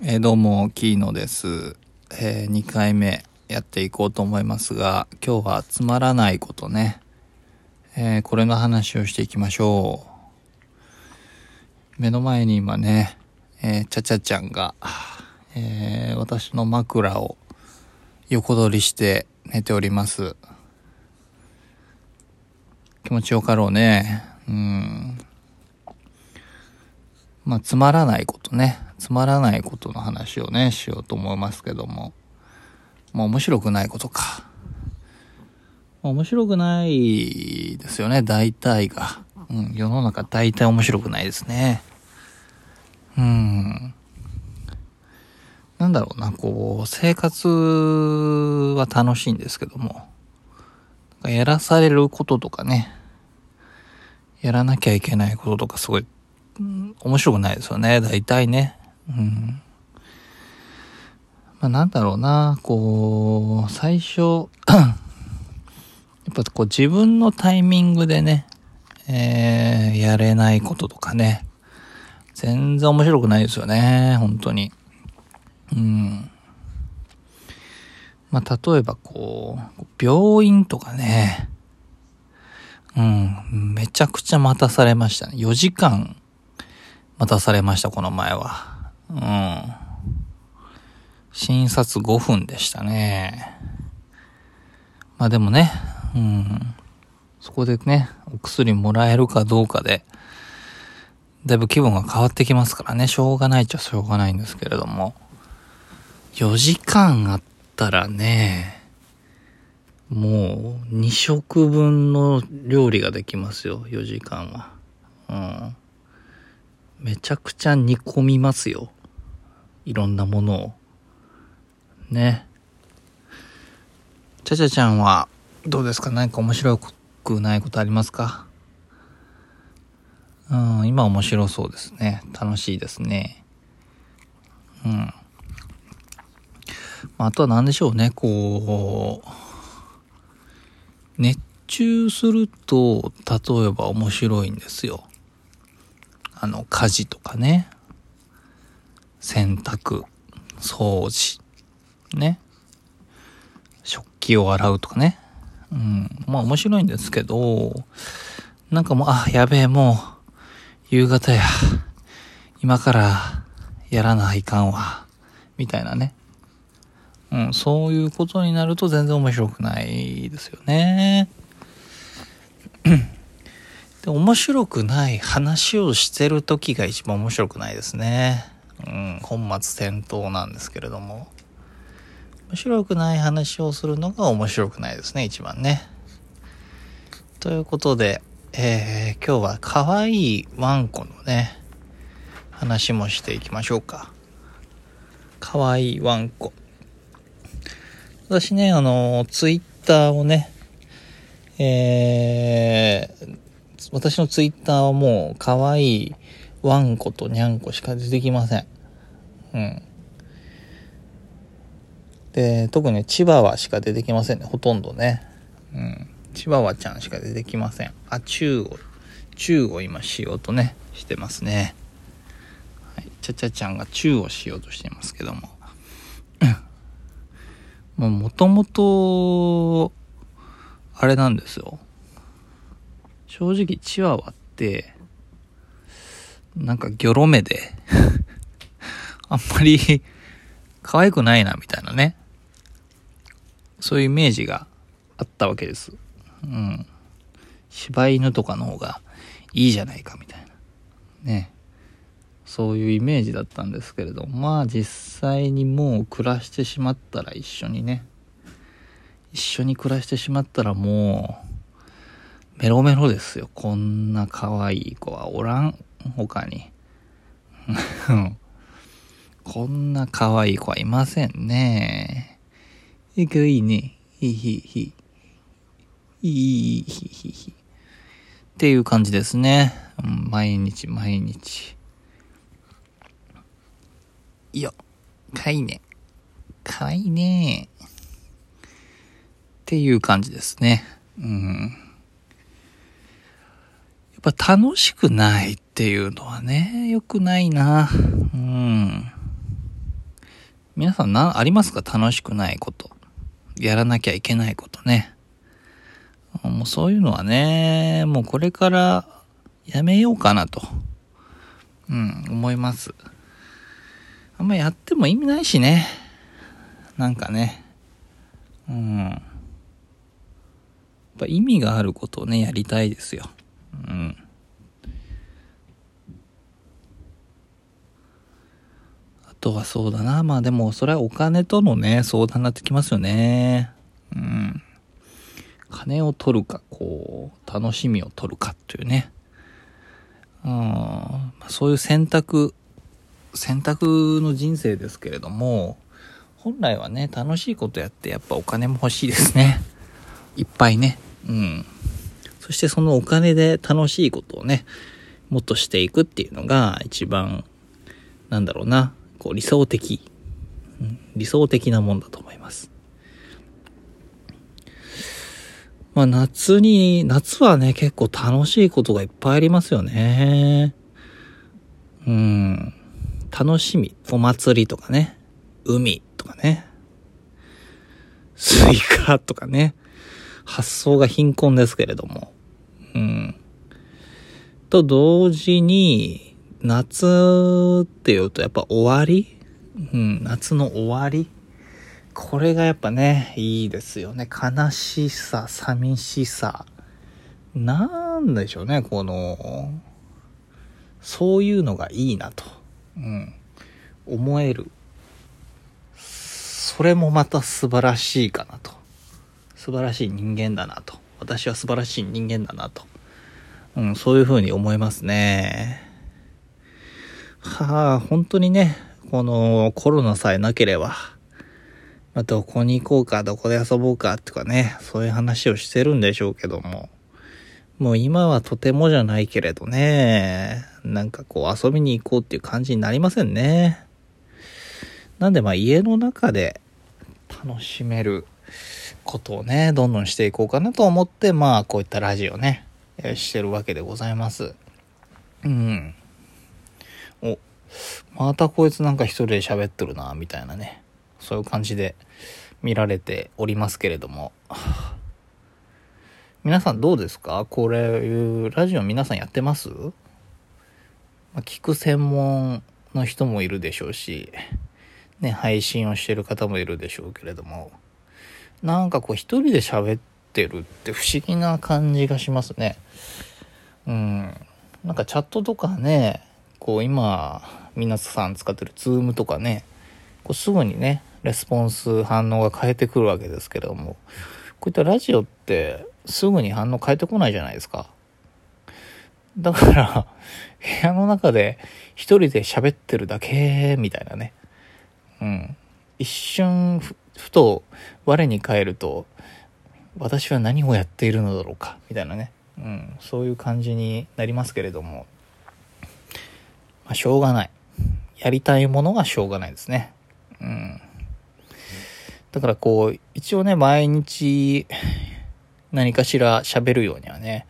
えーどうも、キーノです。え2回目やっていこうと思いますが、今日はつまらないことね。えーこれの話をしていきましょう。目の前に今ね、えーちゃちゃちゃんが、え私の枕を横取りして寝ております。気持ちよかろうね。うん。まあ、つまらないことね。つまらないことの話をね、しようと思いますけども。まあ、面白くないことか。まあ面白くないですよね、大体が。うん、世の中大体面白くないですね。うん。なんだろうな、こう、生活は楽しいんですけども。やらされることとかね。やらなきゃいけないこととかすごい面白くないですよね、大体ね。うん。まあなんだろうな、こう、最初、やっぱこう自分のタイミングでね、えー、やれないこととかね、全然面白くないですよね、本当に。うん。まあ例えばこう、病院とかね、うん、めちゃくちゃ待たされましたね。4時間待たされました、この前は。うん。診察5分でしたね。まあでもね、うん。そこでね、お薬もらえるかどうかで、だいぶ気分が変わってきますからね、しょうがないっちゃしょうがないんですけれども。4時間あったらね、もう2食分の料理ができますよ、4時間は。うん。めちゃくちゃ煮込みますよ。いろんなものを。ね。ちゃちゃちゃんは、どうですか？何か面白くないことありますか？うん、今面白そうですね。楽しいですね。うん。まああとは何でしょうね、こう、熱中すると、例えば面白いんですよ。あの、家事とかね。洗濯、掃除、ね。食器を洗うとかね。うん。まあ面白いんですけど、なんかもう、あ、やべえ、もう、夕方や。今から、やらないかんわ。みたいなね。うん、そういうことになると全然面白くないですよね。で面白くない話をしてる時が一番面白くないですね。うん、本末転倒なんですけれども。面白くない話をするのが面白くないですね、一番ね。ということで、えー、今日は可愛いワンコのね、話もしていきましょうか。可愛いワンコ。私ね、あの、ツイッターをね、えー、私のツイッターはもう可愛いワンコとニャンコしか出てきません。うん。で、特にチワワしか出てきませんね、ほとんどね。うん。チワワちゃんしか出てきません。あ、チューを、チューを今しようとね、してますね。はい。ちゃちゃちゃんがチューをしようとしていますけども。もうもともと、あれなんですよ。正直チワワって、なんかギョロ目で、あんまり可愛くないなみたいなね。そういうイメージがあったわけです。うん。柴犬とかの方がいいじゃないかみたいな。ね。そういうイメージだったんですけれどまあ実際にもう暮らしてしまったら一緒にね一緒に暮らしてしまったらもうメロメロですよ。こんな可愛い子はおらん。他に。こんな可愛い子はいませんね。えかいいねひひ。ひいいひひひ。っていう感じですね、毎日毎日。いや、かいね。かいね。っていう感じですね。うん。やっぱ楽しくないっていうのはね、良くないな。うん。皆さんな、ありますか？楽しくないこと。やらなきゃいけないことね。もうそういうのはね、もうこれからやめようかなと。うん、思います。あんまやっても意味ないしね。なんかね。うん。やっぱ意味があることをね、やりたいですよ。うん。あとはそうだな。まあでも、それはお金とのね、相談になってきますよね。うん。金を取るか、こう、楽しみを取るかっていうね。うん。そういう選択、選択の人生ですけれども、本来はね、楽しいことやってやっぱお金も欲しいですね。いっぱいね。うん。そしてそのお金で楽しいことをね、もっとしていくっていうのが一番、なんだろうな、こう理想的、うん、理想的なもんだと思います。まあ夏に、夏はね、結構楽しいことがいっぱいありますよね。うん。楽しみ。お祭りとかね。海とかね。スイカとかね。発想が貧困ですけれども。うん。と同時に、夏っていうとやっぱ終わり？うん、夏の終わり？これがやっぱね、いいですよね。悲しさ、寂しさ。なんでしょうね、この、そういうのがいいなと。うん。思える。それもまた素晴らしいかなと。素晴らしい人間だなと。私は素晴らしい人間だなと。うん、そういうふうに思いますね。はあ、本当にね、このコロナさえなければ、まあ、どこに行こうか、どこで遊ぼうかとかね、そういう話をしてるんでしょうけども、もう今はとてもじゃないけれどね、なんかこう遊びに行こうっていう感じになりませんね。なんでまあ家の中で楽しめることをね、どんどんしていこうかなと思って、まあこういったラジオね、してるわけでございます。うん。お、またこいつなんか一人で喋っとるな、みたいなね。そういう感じで見られておりますけれども。皆さんどうですか？これいうラジオ皆さんやってます、聞く専門の人もいるでしょうし、ね、配信をしてる方もいるでしょうけれども、なんかこう一人で喋ってるって不思議な感じがしますね。うん。なんかチャットとかね、こう今、皆さん使ってる Zoom とかね、こうすぐにね、レスポンス反応が変えてくるわけですけども、こういったラジオってすぐに反応変えてこないじゃないですか。だから、部屋の中で一人で喋ってるだけ、みたいなね。うん。一瞬ふ、と我に返ると、私は何をやっているのだろうか、みたいなね。うん。そういう感じになりますけれども。まあ、しょうがない。やりたいものがしょうがないですね。うん。だからこう、一応ね、毎日何かしら喋るようにはね、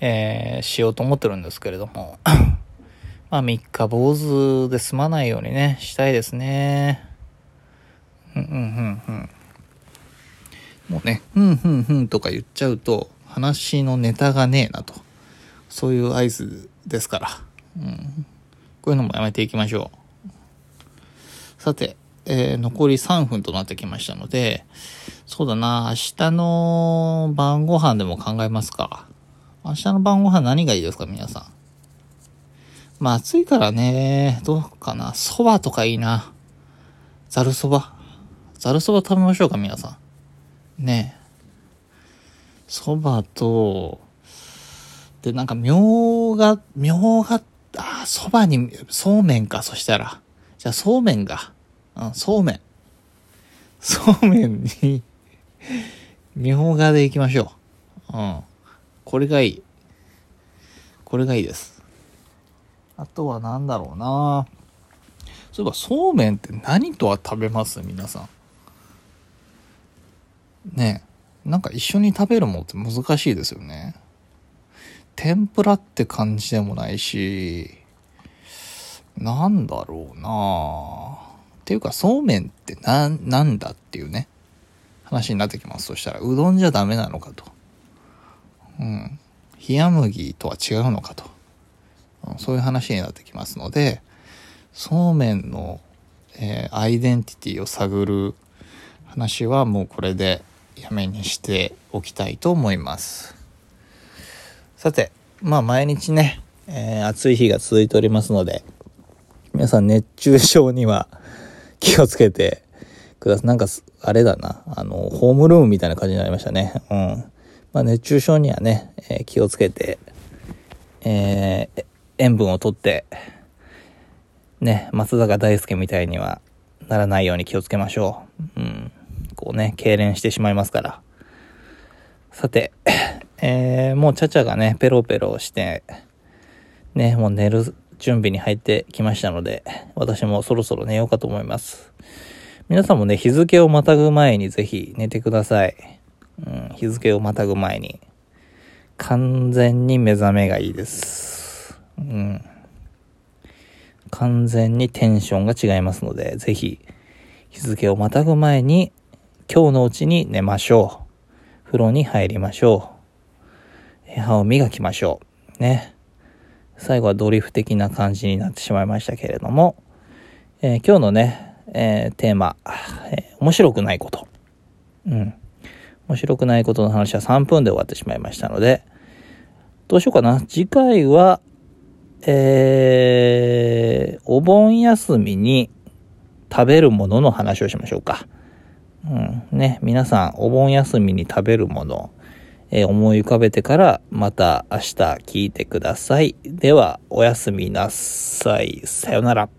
えー、しようと思ってるんですけれども、まあ三日坊主で済まないようにね、したいですね。うんうんうん。もうね、うんうんうんとか言っちゃうと、話のネタがねえなと。そういう合図ですから。うん。こういうのもやめていきましょう。さて、えー、残り3分となってきましたので、そうだな、明日の晩ご飯でも考えますか。明日の晩ご飯何がいいですか、皆さん。まあ暑いからね、どうかな。蕎麦とかいいな。ざる蕎麦。ざる蕎麦食べましょうか、皆さん。ねえ。蕎麦と、で、なんか、みょうが、みょうがあ、そばに、そうめんか、そしたら。じゃあ、そうめんが。うん、そうめん。そうめんにみょうがでいきましょう。うん。これがいい。これがいいです。あとは何だろうなそういえば、そうめんって何とは食べます？皆さん。ね。なんか一緒に食べるもんって難しいですよね。天ぷらって感じでもないし、なんだろうなっていうか、そうめんってな、なんだっていうね、話になってきます。そしたら、うどんじゃダメなのかと。うん。冷麦とは違うのかと。うん、そういう話になってきますので、そうめんの、えー、アイデンティティを探る話はもうこれでやめにしておきたいと思います。さて、まあ毎日ね、えー、暑い日が続いておりますので、皆さん熱中症には 気をつけてください。なんか、あれだな、あの、ホームルームみたいな感じになりましたね。うん。まあ熱中症にはね、えー、気をつけて、えー、塩分をとって、ね、松坂大輔みたいにはならないように気をつけましょう。うん。こうね、痙攣してしまいますから。さて、えー、もうちゃちゃがね、ペロペロして、ね、もう寝る準備に入ってきましたので、私もそろそろ寝ようかと思います。皆さんもね、日付をまたぐ前にぜひ寝てください。うん、日付をまたぐ前に。完全に目覚めがいいです。うん。完全にテンションが違いますので、ぜひ、日付をまたぐ前に、今日のうちに寝ましょう。風呂に入りましょう。歯を磨きましょう。ね。最後はドリフ的な感じになってしまいましたけれども、えー、今日のね、えー、テーマ、えー、面白くないこと。うん。面白くないことの話は3分で終わってしまいましたので、どうしようかな。次回は、えー、お盆休みに食べるものの話をしましょうか。うん。ね、皆さん、お盆休みに食べるもの、えー、思い浮かべてからまた明日聞いてください。では、おやすみなさい。さよなら。